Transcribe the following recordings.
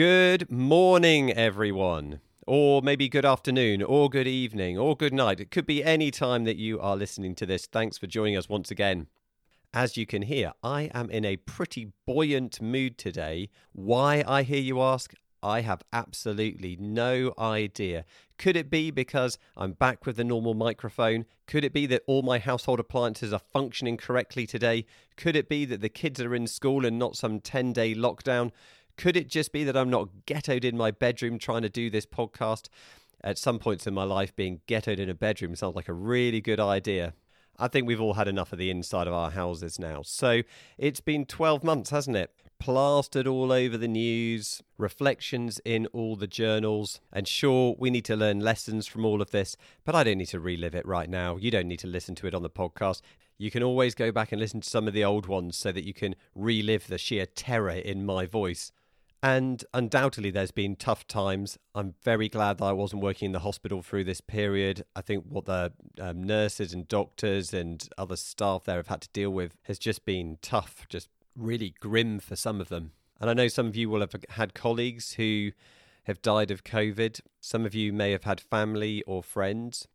Good morning, everyone. Or maybe good afternoon, or good evening, or good night. It could be any time that you are listening to this. Thanks for joining us once again. As you can hear, I am in a pretty buoyant mood today. Why, I hear you ask? I have absolutely no idea. Could it be because I'm back with the normal microphone? Could it be that all my household appliances are functioning correctly today? Could it be that the kids are in school and not some 10 day lockdown? Could it just be that I'm not ghettoed in my bedroom trying to do this podcast? At some points in my life, being ghettoed in a bedroom sounds like a really good idea. I think we've all had enough of the inside of our houses now. So it's been 12 months, hasn't it? Plastered all over the news, reflections in all the journals. And sure, we need to learn lessons from all of this, but I don't need to relive it right now. You don't need to listen to it on the podcast. You can always go back and listen to some of the old ones so that you can relive the sheer terror in my voice. And undoubtedly, there's been tough times. I'm very glad that I wasn't working in the hospital through this period. I think what the um, nurses and doctors and other staff there have had to deal with has just been tough, just really grim for some of them. And I know some of you will have had colleagues who have died of COVID. Some of you may have had family or friends,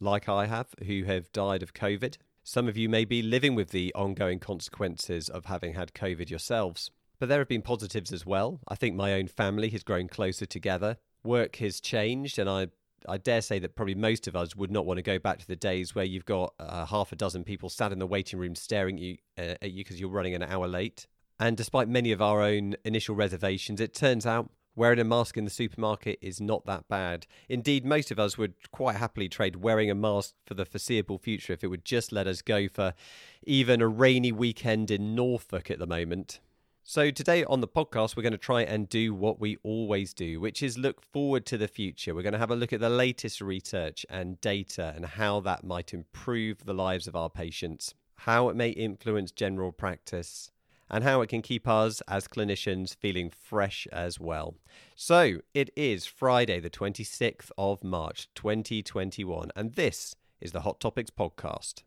like I have, who have died of COVID. Some of you may be living with the ongoing consequences of having had COVID yourselves. But there have been positives as well. I think my own family has grown closer together. Work has changed, and I I dare say that probably most of us would not want to go back to the days where you've got uh, half a dozen people sat in the waiting room staring at you uh, at you because you're running an hour late. And despite many of our own initial reservations, it turns out wearing a mask in the supermarket is not that bad. Indeed, most of us would quite happily trade wearing a mask for the foreseeable future if it would just let us go for even a rainy weekend in Norfolk at the moment. So, today on the podcast, we're going to try and do what we always do, which is look forward to the future. We're going to have a look at the latest research and data and how that might improve the lives of our patients, how it may influence general practice, and how it can keep us as clinicians feeling fresh as well. So, it is Friday, the 26th of March, 2021, and this is the Hot Topics podcast.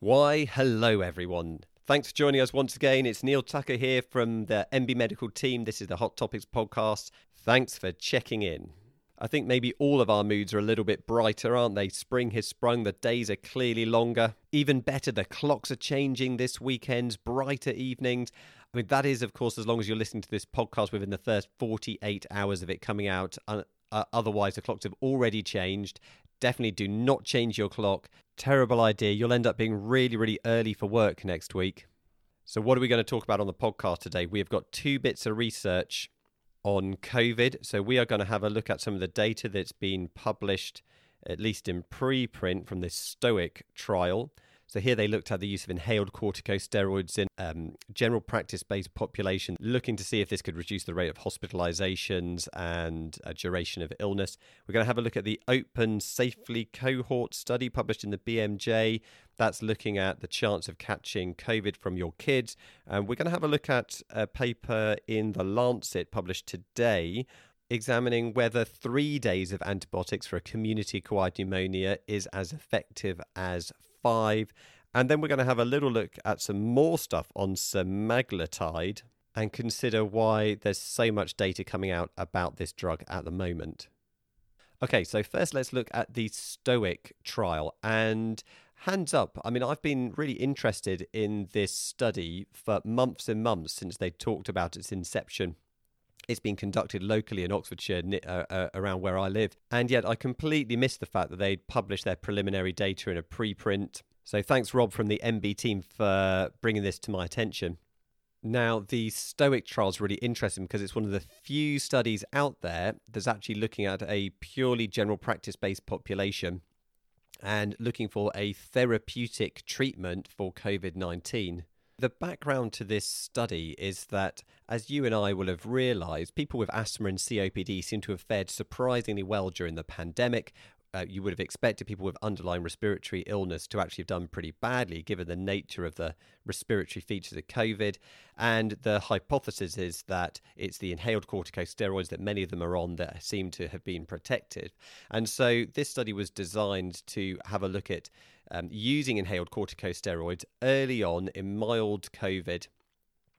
Why, hello everyone. Thanks for joining us once again. It's Neal Tucker here from the NB Medical team. This is the Hot Topics podcast. Thanks for checking in. I think maybe all of our moods are a little bit brighter, aren't they? Spring has sprung, the days are clearly longer. Even better, the clocks are changing this weekend, brighter evenings. I mean, that is, of course, as long as you're listening to this podcast within the first 48 hours of it coming out. Uh, otherwise, the clocks have already changed. Definitely do not change your clock. Terrible idea. You'll end up being really, really early for work next week. So, what are we going to talk about on the podcast today? We have got two bits of research on COVID. So, we are going to have a look at some of the data that's been published, at least in preprint, from this STOIC trial. So here they looked at the use of inhaled corticosteroids in um, general practice-based population, looking to see if this could reduce the rate of hospitalizations and uh, duration of illness. We're going to have a look at the Open Safely cohort study published in the BMJ. That's looking at the chance of catching COVID from your kids. And we're going to have a look at a paper in the Lancet published today examining whether three days of antibiotics for a community acquired pneumonia is as effective as five. And then we're going to have a little look at some more stuff on semaglutide and consider why there's so much data coming out about this drug at the moment. Okay, so first let's look at the STOIC trial. And hands up, I mean, I've been really interested in this study for months and months since they talked about its inception. It's been conducted locally in Oxfordshire, uh, uh, around where I live. And yet I completely missed the fact that they'd published their preliminary data in a preprint. So thanks, Rob, from the NB team, for bringing this to my attention. Now, the STOIC trial is really interesting because it's one of the few studies out there that's actually looking at a purely general practice based population and looking for a therapeutic treatment for COVID 19. The background to this study is that, as you and I will have realised, people with asthma and COPD seem to have fared surprisingly well during the pandemic. uh, you would have expected people with underlying respiratory illness to actually have done pretty badly, given the nature of the respiratory features of COVID. And the hypothesis is that it's the inhaled corticosteroids that many of them are on that seem to have been protected. And so this study was designed to have a look at um, using inhaled corticosteroids early on in mild COVID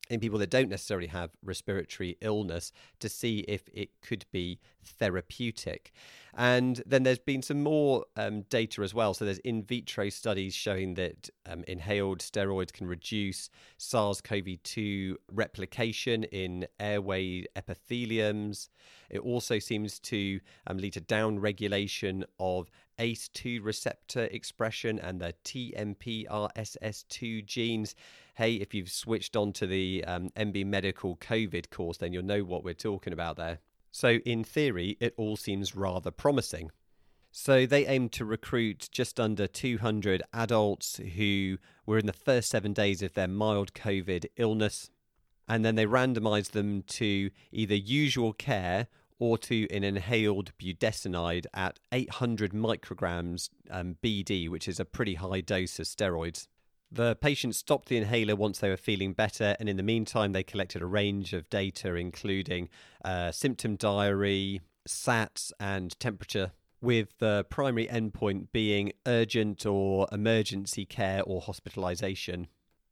in people that don't necessarily have respiratory illness to see if it could be therapeutic. And then there's been some more um, data as well. So there's in vitro studies showing that um, inhaled steroids can reduce SARS CoV 2 replication in airway epitheliums. It also seems to um, lead to down regulation of ACE2 receptor expression and the TMPRSS2 genes. Hey, if you've switched on to the um, NB Medical COVID course, then you'll know what we're talking about there. So, in theory, it all seems rather promising. So, they aimed to recruit just under 200 adults who were in the first seven days of their mild COVID illness. And then they randomized them to either usual care or to an inhaled budesonide at 800 micrograms um, BD, which is a pretty high dose of steroids. The patients stopped the inhaler once they were feeling better, and in the meantime, they collected a range of data, including uh, symptom diary, SATs, and temperature, with the primary endpoint being urgent or emergency care or hospitalization,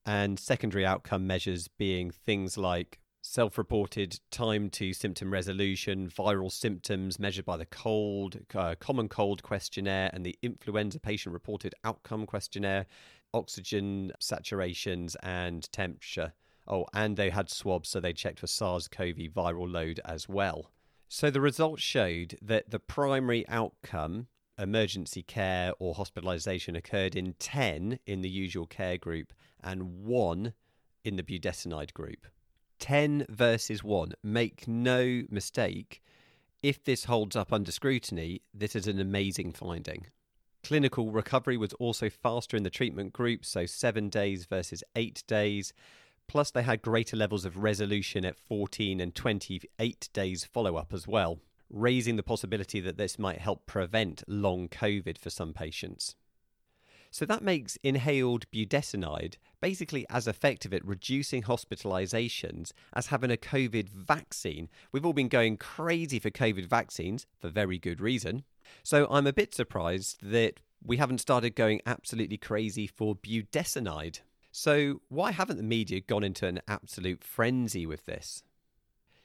and secondary outcome measures being things like self reported time to symptom resolution, viral symptoms measured by the cold, uh, common cold questionnaire, and the influenza patient reported outcome questionnaire, oxygen saturations, and temperature. Oh, and they had swabs, so they checked for SARS CoV viral load as well. So the results showed that the primary outcome, emergency care or hospitalization, occurred in 10 in the usual care group and 1 in the budesonide group. 10 versus 1. Make no mistake, if this holds up under scrutiny, this is an amazing finding. Clinical recovery was also faster in the treatment group, so seven days versus eight days. Plus, they had greater levels of resolution at 14 and 28 days follow up as well, raising the possibility that this might help prevent long COVID for some patients. So that makes inhaled budesonide basically as effective at reducing hospitalizations as having a COVID vaccine. We've all been going crazy for COVID vaccines for very good reason. So I'm a bit surprised that we haven't started going absolutely crazy for budesonide. So why haven't the media gone into an absolute frenzy with this?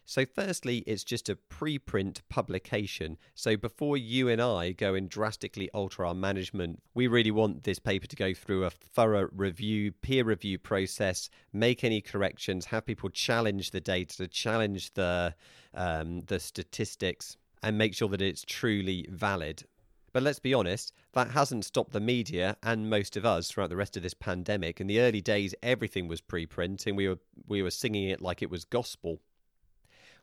So, firstly, it's just a preprint publication. So, before you and I go and drastically alter our management, we really want this paper to go through a thorough review, peer review process, make any corrections, have people challenge the data, challenge the um, the statistics, and make sure that it's truly valid. But let's be honest, that hasn't stopped the media and most of us throughout the rest of this pandemic. In the early days, everything was preprint, and we were we were singing it like it was gospel.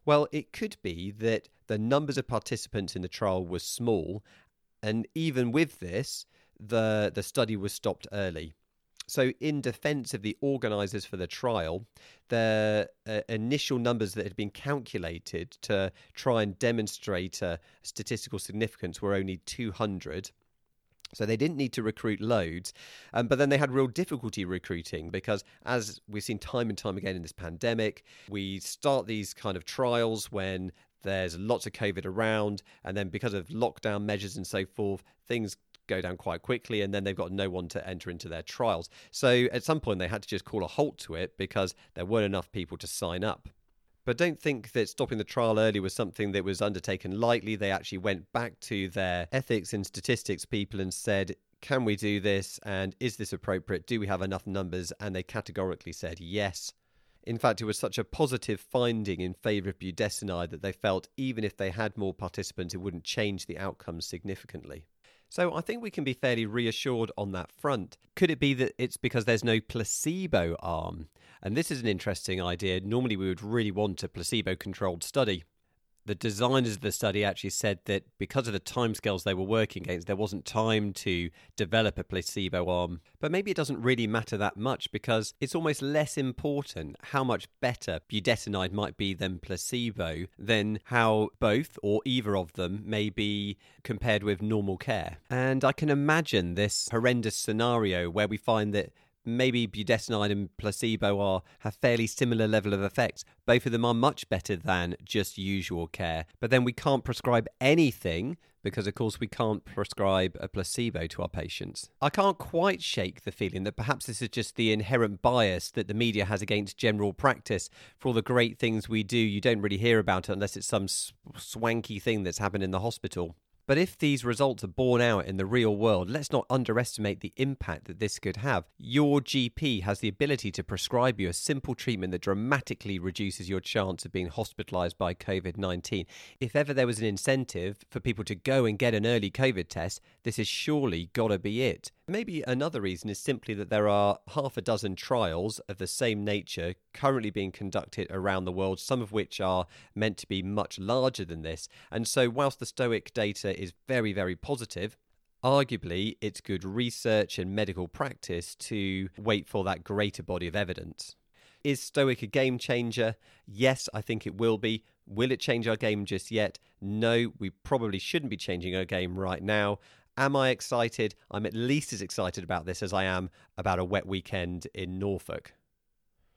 Well, it could be that the numbers of participants in the trial was small, and even with this, the the study was stopped early. So, in defense of the organisers for the trial, the uh, initial numbers that had been calculated to try and demonstrate a statistical significance were only 200. So they didn't need to recruit loads, um, but then they had real difficulty recruiting because, as we've seen time and time again in this pandemic, we start these kind of trials when there's lots of COVID around, and then because of lockdown measures and so forth, things go down quite quickly, and then they've got no one to enter into their trials. So at some point, they had to just call a halt to it because there weren't enough people to sign up. But don't think that stopping the trial early was something that was undertaken lightly. They actually went back to their ethics and statistics people and said, can we do this? And is this appropriate? Do we have enough numbers? And they categorically said yes. In fact, it was such a positive finding in favour of budesonide that they felt even if they had more participants, it wouldn't change the outcomes significantly. So I think we can be fairly reassured on that front. Could it be that it's because there's no placebo arm? And this is an interesting idea. Normally, we would really want a placebo controlled study. The designers of the study actually said that because of the timescales they were working against, there wasn't time to develop a placebo arm. But maybe it doesn't really matter that much because it's almost less important how much better budesonide might be than placebo than how both or either of them may be compared with normal care. And I can imagine this horrendous scenario where we find that maybe budesonide and placebo are have fairly similar level of effects. Both of them are much better than just usual care. But then we can't prescribe anything because of course we can't prescribe a placebo to our patients. I can't quite shake the feeling that perhaps this is just the inherent bias that the media has against general practice. For all the great things we do, you don't really hear about it unless it's some swanky thing that's happened in the hospital. But if these results are borne out in the real world, let's not underestimate the impact that this could have. Your GP has the ability to prescribe you a simple treatment that dramatically reduces your chance of being hospitalized by COVID 19. If ever there was an incentive for people to go and get an early COVID test, this has surely got to be it. Maybe another reason is simply that there are half a dozen trials of the same nature currently being conducted around the world, some of which are meant to be much larger than this. And so, whilst the Stoic data is very, very positive, arguably it's good research and medical practice to wait for that greater body of evidence. Is Stoic a game changer? Yes, I think it will be. Will it change our game just yet? No, we probably shouldn't be changing our game right now. Am I excited? I'm at least as excited about this as I am about a wet weekend in Norfolk.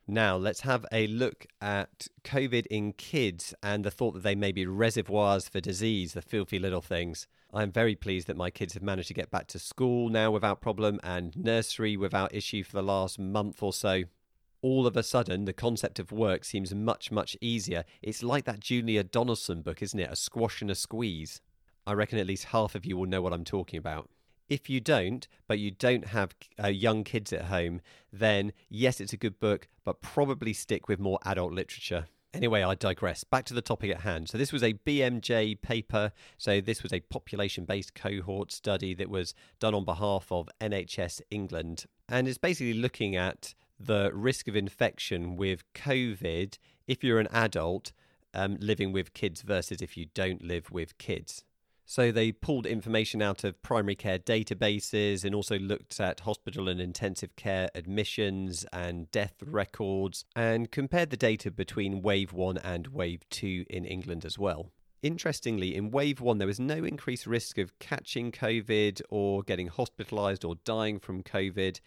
Now, let's have a look at COVID in kids and the thought that they may be reservoirs for disease, the filthy little things. I'm very pleased that my kids have managed to get back to school now without problem and nursery without issue for the last month or so. All of a sudden, the concept of work seems much, much easier. It's like that Julia Donaldson book, isn't it? A squash and a squeeze. I reckon at least half of you will know what I'm talking about. If you don't, but you don't have uh, young kids at home, then yes, it's a good book, but probably stick with more adult literature. Anyway, I digress. Back to the topic at hand. So, this was a BMJ paper. So, this was a population based cohort study that was done on behalf of NHS England. And it's basically looking at the risk of infection with COVID if you're an adult um, living with kids versus if you don't live with kids. So they pulled information out of primary care databases and also looked at hospital and intensive care admissions and death records and compared the data between wave 1 and wave 2 in England as well. Interestingly, in wave 1 there was no increased risk of catching COVID or getting hospitalized or dying from COVID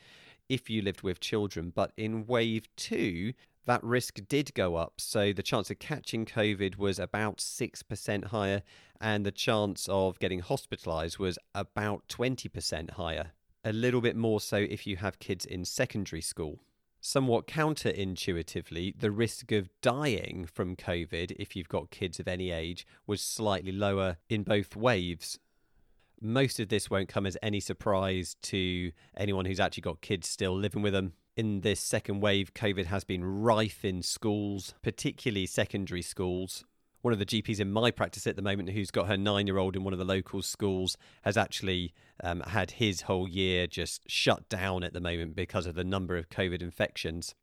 if you lived with children, but in wave 2 that risk did go up. So the chance of catching COVID was about 6% higher, and the chance of getting hospitalized was about 20% higher. A little bit more so if you have kids in secondary school. Somewhat counterintuitively, the risk of dying from COVID, if you've got kids of any age, was slightly lower in both waves. Most of this won't come as any surprise to anyone who's actually got kids still living with them in this second wave, COVID has been rife in schools, particularly secondary schools. One of the GPs in my practice at the moment, who's got her nine year old in one of the local schools, has actually um, had his whole year just shut down at the moment because of the number of COVID infections.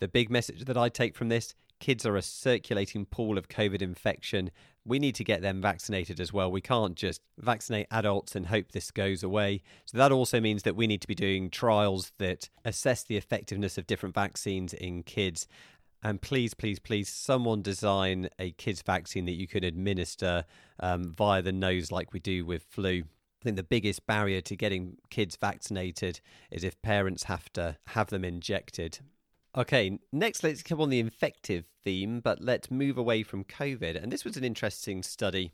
The big message that I take from this kids are a circulating pool of COVID infection. We need to get them vaccinated as well. We can't just vaccinate adults and hope this goes away. So, that also means that we need to be doing trials that assess the effectiveness of different vaccines in kids. And please, please, please, someone design a kids' vaccine that you can administer um, via the nose like we do with flu. I think the biggest barrier to getting kids vaccinated is if parents have to have them injected. Okay, next let's come on the infective theme, but let's move away from COVID. And this was an interesting study.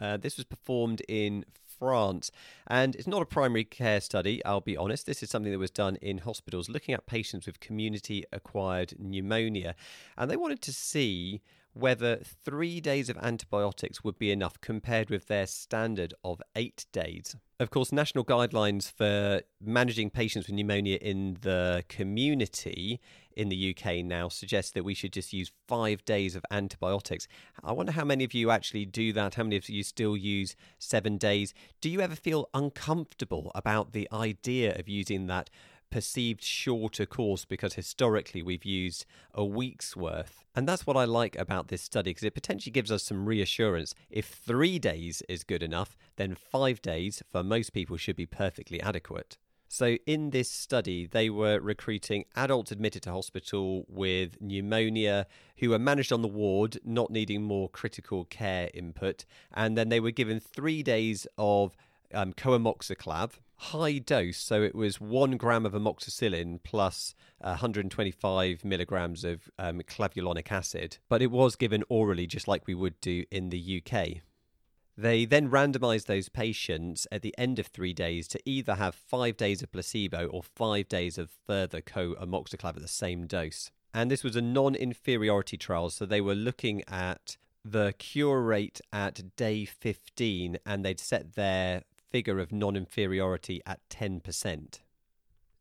Uh, this was performed in France, and it's not a primary care study, I'll be honest. This is something that was done in hospitals looking at patients with community acquired pneumonia. And they wanted to see whether three days of antibiotics would be enough compared with their standard of eight days. Of course, national guidelines for managing patients with pneumonia in the community in the UK now suggests that we should just use five days of antibiotics. I wonder how many of you actually do that. How many of you still use seven days? Do you ever feel uncomfortable about the idea of using that perceived shorter course because historically we've used a week's worth. And that's what I like about this study because it potentially gives us some reassurance. If three days is good enough, then five days for most people should be perfectly adequate. So, in this study, they were recruiting adults admitted to hospital with pneumonia who were managed on the ward, not needing more critical care input. And then they were given three days of um, coamoxiclav, high dose. So, it was one gram of amoxicillin plus 125 milligrams of um, clavulanic acid. But it was given orally, just like we would do in the UK. They then randomized those patients at the end of three days to either have five days of placebo or five days of further co amoxiclav at the same dose. And this was a non inferiority trial, so they were looking at the cure rate at day 15 and they'd set their figure of non inferiority at 10%.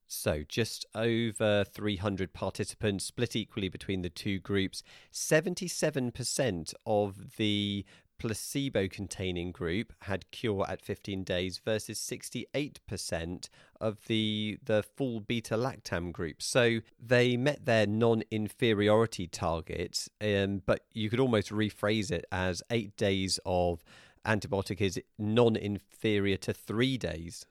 So, just over 300 participants split equally between the two groups. 77% of the placebo containing group had cure at 15 days versus 68% of the the full beta lactam group so they met their non-inferiority target um, but you could almost rephrase it as 8 days of antibiotic is non-inferior to 3 days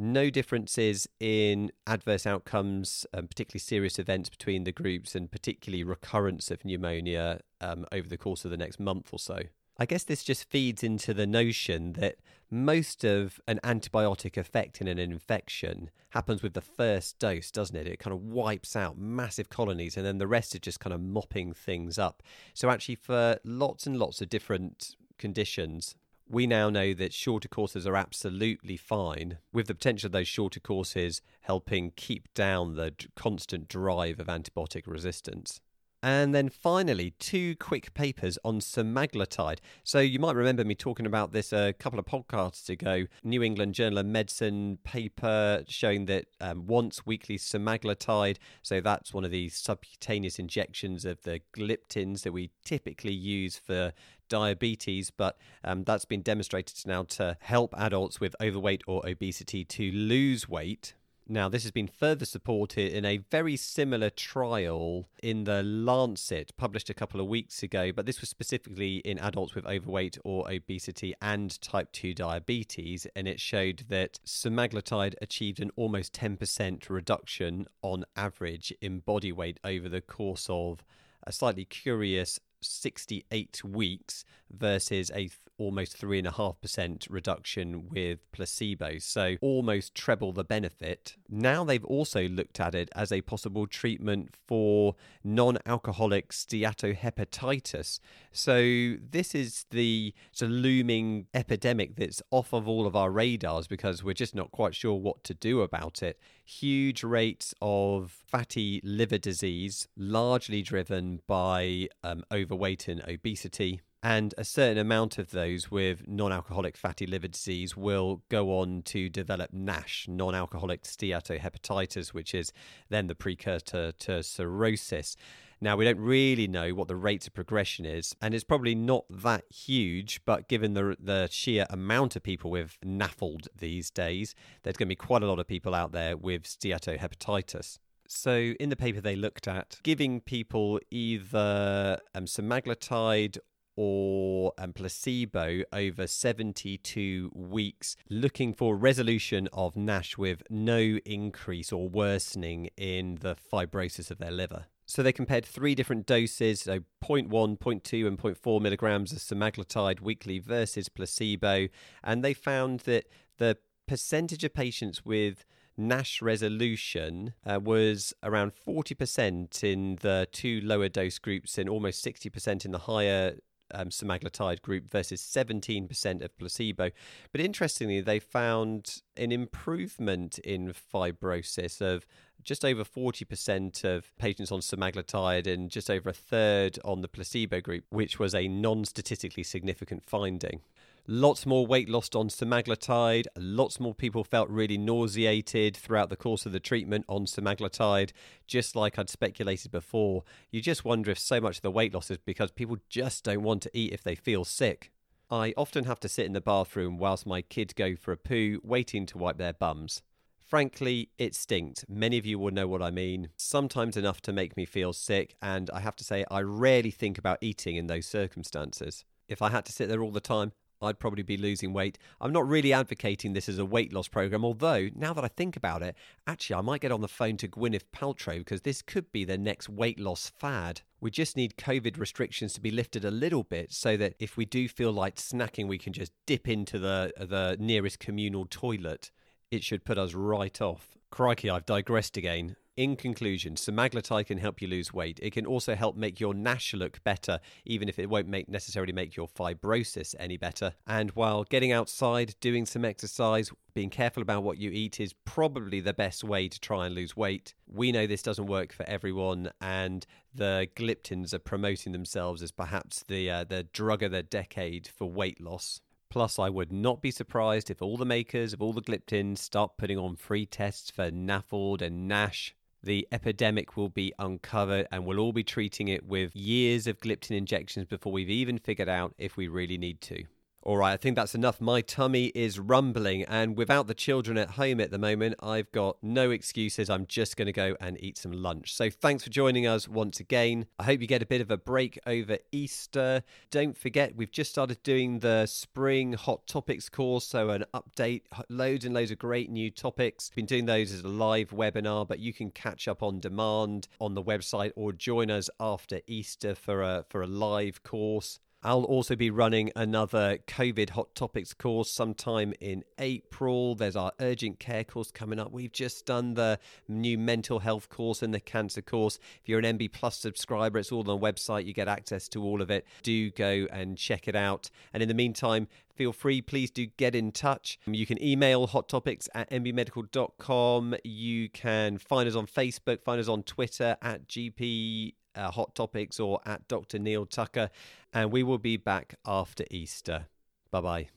no differences in adverse outcomes, um, particularly serious events between the groups, and particularly recurrence of pneumonia um, over the course of the next month or so. I guess this just feeds into the notion that most of an antibiotic effect in an infection happens with the first dose, doesn't it? It kind of wipes out massive colonies and then the rest is just kind of mopping things up. So, actually, for lots and lots of different conditions, we now know that shorter courses are absolutely fine, with the potential of those shorter courses helping keep down the constant drive of antibiotic resistance. And then finally, two quick papers on semaglutide. So you might remember me talking about this a couple of podcasts ago. New England Journal of Medicine paper showing that um, once weekly semaglutide, so that's one of these subcutaneous injections of the gliptins that we typically use for diabetes, but um, that's been demonstrated now to help adults with overweight or obesity to lose weight. Now, this has been further supported in a very similar trial in the Lancet, published a couple of weeks ago, but this was specifically in adults with overweight or obesity and type 2 diabetes, and it showed that semaglutide achieved an almost 10% reduction on average in body weight over the course of a slightly curious 68 weeks versus a th- almost 3.5% reduction with placebo. So almost treble the benefit. Now they've also looked at it as a possible treatment for non alcoholic steatohepatitis. So this is the, the looming epidemic that's off of all of our radars because we're just not quite sure what to do about it. Huge rates of fatty liver disease, largely driven by um, overweight and obesity and a certain amount of those with non alcoholic fatty liver disease will go on to develop NASH, non alcoholic steatohepatitis, which is then the precursor to cirrhosis. Now, we don't really know what the rates of progression is, and it's probably not that huge, but given the, the sheer amount of people with NAFLD these days, there's going to be quite a lot of people out there with steatohepatitis. So, in the paper, they looked at giving people either um, semaglutide or um, placebo over 72 weeks, looking for resolution of NASH with no increase or worsening in the fibrosis of their liver. So they compared three different doses, so 0.1, 0.2, and 0.4 milligrams of semaglutide weekly versus placebo, and they found that the percentage of patients with NASH resolution uh, was around 40% in the two lower dose groups and almost 60% in the higher um, semaglutide group versus 17% of placebo. But interestingly, they found an improvement in fibrosis of just over 40% of patients on semaglutide and just over a third on the placebo group, which was a non statistically significant finding. Lots more weight lost on semaglutide. Lots more people felt really nauseated throughout the course of the treatment on semaglutide. Just like I'd speculated before, you just wonder if so much of the weight loss is because people just don't want to eat if they feel sick. I often have to sit in the bathroom whilst my kids go for a poo, waiting to wipe their bums. Frankly, it stinks. Many of you will know what I mean. Sometimes enough to make me feel sick, and I have to say, I rarely think about eating in those circumstances. If I had to sit there all the time, I'd probably be losing weight. I'm not really advocating this as a weight loss program, although now that I think about it, actually, I might get on the phone to Gwyneth Paltrow because this could be the next weight loss fad. We just need COVID restrictions to be lifted a little bit so that if we do feel like snacking, we can just dip into the the nearest communal toilet it should put us right off. Crikey, I've digressed again. In conclusion, semaglutide can help you lose weight. It can also help make your NASH look better, even if it won't make necessarily make your fibrosis any better. And while getting outside, doing some exercise, being careful about what you eat is probably the best way to try and lose weight. We know this doesn't work for everyone, and the gliptins are promoting themselves as perhaps the uh, the drug of the decade for weight loss. Plus, I would not be surprised if all the makers of all the gliptins start putting on free tests for NAFLD and NASH. The epidemic will be uncovered and we'll all be treating it with years of gliptin injections before we've even figured out if we really need to. All right, I think that's enough. My tummy is rumbling, and without the children at home at the moment, I've got no excuses. I'm just going to go and eat some lunch. So, thanks for joining us once again. I hope you get a bit of a break over Easter. Don't forget, we've just started doing the spring hot topics course, so an update, loads and loads of great new topics. Been doing those as a live webinar, but you can catch up on demand on the website or join us after Easter for a for a live course. I'll also be running another COVID Hot Topics course sometime in April. There's our urgent care course coming up. We've just done the new mental health course and the cancer course. If you're an NB Plus subscriber, it's all on the website. You get access to all of it. Do go and check it out. And in the meantime, feel free, please do get in touch. You can email hot topics at nbmedical.com. You can find us on Facebook, find us on Twitter at GP uh, Hot Topics or at Dr. Neal Tucker. And we will be back after Easter. Bye bye.